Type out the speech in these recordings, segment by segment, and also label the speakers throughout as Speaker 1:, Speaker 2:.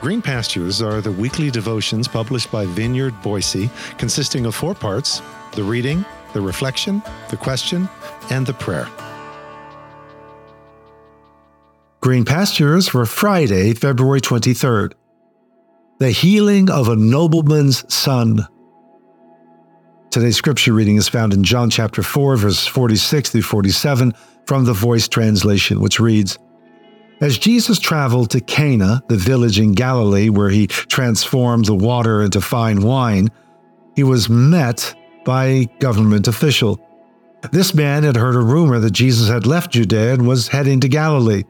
Speaker 1: Green Pastures are the weekly devotions published by Vineyard Boise, consisting of four parts the reading, the reflection, the question, and the prayer. Green Pastures for Friday, February 23rd. The healing of a nobleman's son. Today's scripture reading is found in John chapter 4, verses 46 through 47 from the Voice translation, which reads As Jesus traveled to Cana, the village in Galilee where he transformed the water into fine wine, he was met by a government official. This man had heard a rumor that Jesus had left Judea and was heading to Galilee,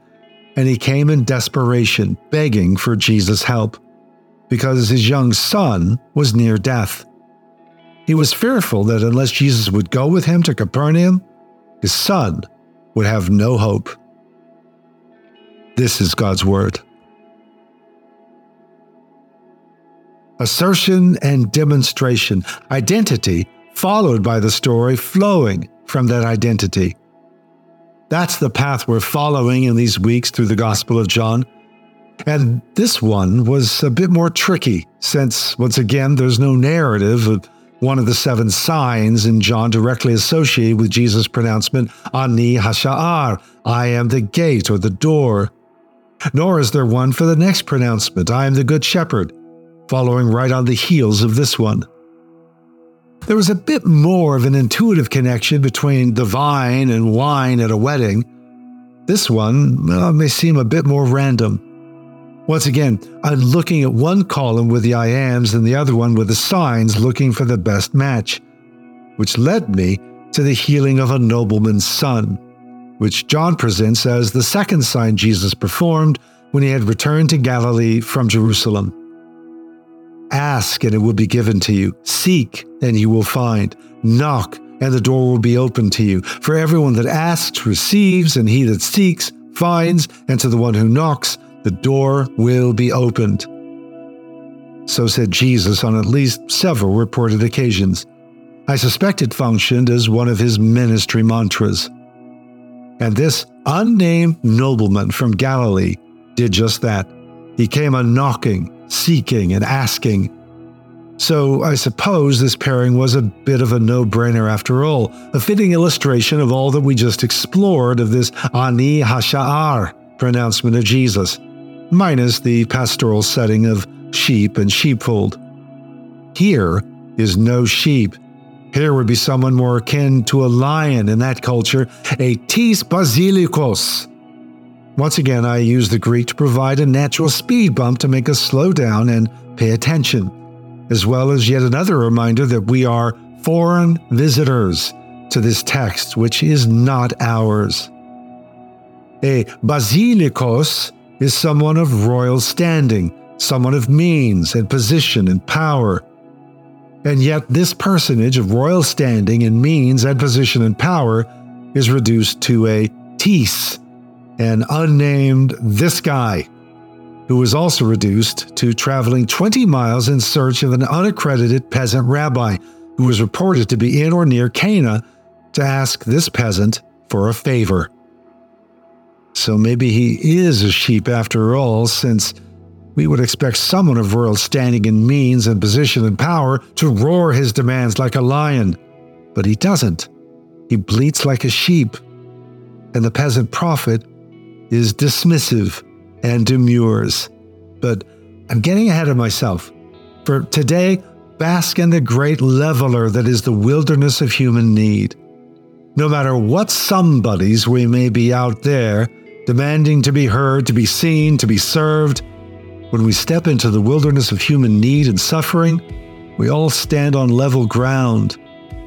Speaker 1: and he came in desperation, begging for Jesus' help, because his young son was near death. He was fearful that unless Jesus would go with him to Capernaum, his son would have no hope. This is God's Word. Assertion and demonstration, identity followed by the story flowing from that identity. That's the path we're following in these weeks through the Gospel of John. And this one was a bit more tricky, since, once again, there's no narrative of one of the seven signs in John directly associated with Jesus' pronouncement, Ani Hasha'ar, I am the gate or the door. Nor is there one for the next pronouncement, I am the good shepherd, following right on the heels of this one. There was a bit more of an intuitive connection between the vine and wine at a wedding. This one well, may seem a bit more random. Once again, I'm looking at one column with the I ams and the other one with the signs looking for the best match, which led me to the healing of a nobleman's son, which John presents as the second sign Jesus performed when he had returned to Galilee from Jerusalem. Ask and it will be given to you. Seek and you will find. Knock and the door will be opened to you. For everyone that asks receives, and he that seeks finds, and to the one who knocks, the door will be opened. So said Jesus on at least several reported occasions. I suspect it functioned as one of his ministry mantras. And this unnamed nobleman from Galilee did just that. He came a knocking, seeking, and asking. So I suppose this pairing was a bit of a no brainer after all, a fitting illustration of all that we just explored of this Ani Hasha'ar pronouncement of Jesus minus the pastoral setting of sheep and sheepfold. Here is no sheep. Here would be someone more akin to a lion in that culture, a tis basilikos. Once again, I use the Greek to provide a natural speed bump to make us slow down and pay attention, as well as yet another reminder that we are foreign visitors to this text, which is not ours. A basilikos is someone of royal standing, someone of means and position and power. And yet, this personage of royal standing and means and position and power is reduced to a tis, an unnamed this guy, who was also reduced to traveling 20 miles in search of an unaccredited peasant rabbi who was reported to be in or near Cana to ask this peasant for a favor. So maybe he is a sheep after all, since we would expect someone of royal standing and means and position and power to roar his demands like a lion. But he doesn't. He bleats like a sheep. And the peasant prophet is dismissive and demurs. But I'm getting ahead of myself. For today, bask in the great leveler that is the wilderness of human need. No matter what somebodies we may be out there, demanding to be heard, to be seen, to be served. When we step into the wilderness of human need and suffering, we all stand on level ground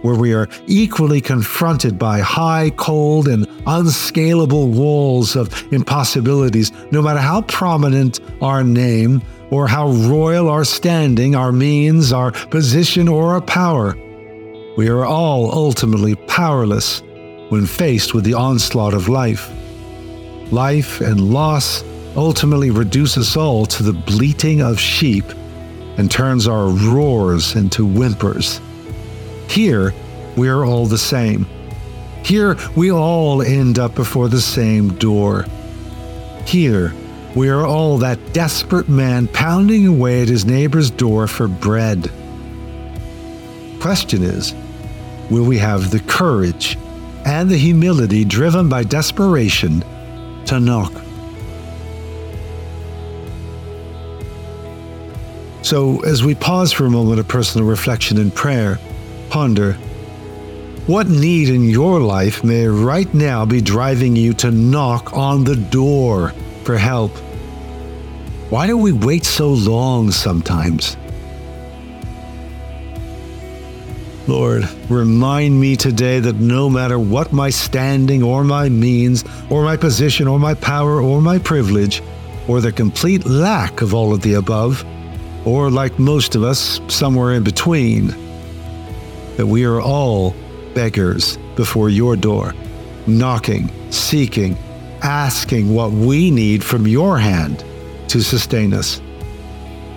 Speaker 1: where we are equally confronted by high, cold, and unscalable walls of impossibilities, no matter how prominent our name or how royal our standing, our means, our position, or our power. We are all ultimately powerless when faced with the onslaught of life life, and loss ultimately reduce us all to the bleating of sheep and turns our roars into whimpers. Here, we are all the same. Here, we all end up before the same door. Here, We are all that desperate man pounding away at his neighbor's door for bread. Question is, will we have the courage and the humility driven by desperation to knock? So, as we pause for a moment of personal reflection and prayer, ponder what need in your life may right now be driving you to knock on the door for help? Why do we wait so long sometimes? Lord, remind me today that no matter what my standing or my means, or my position or my power or my privilege, or the complete lack of all of the above, or like most of us, somewhere in between, that we are all beggars before your door, knocking, seeking, asking what we need from your hand to sustain us.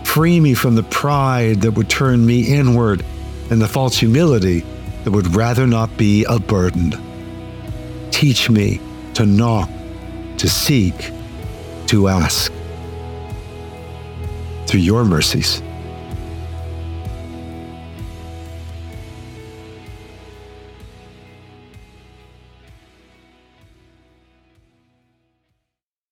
Speaker 1: Free me from the pride that would turn me inward and the false humility that would rather not be a burden. Teach me to knock, to seek, to ask. Through your mercies.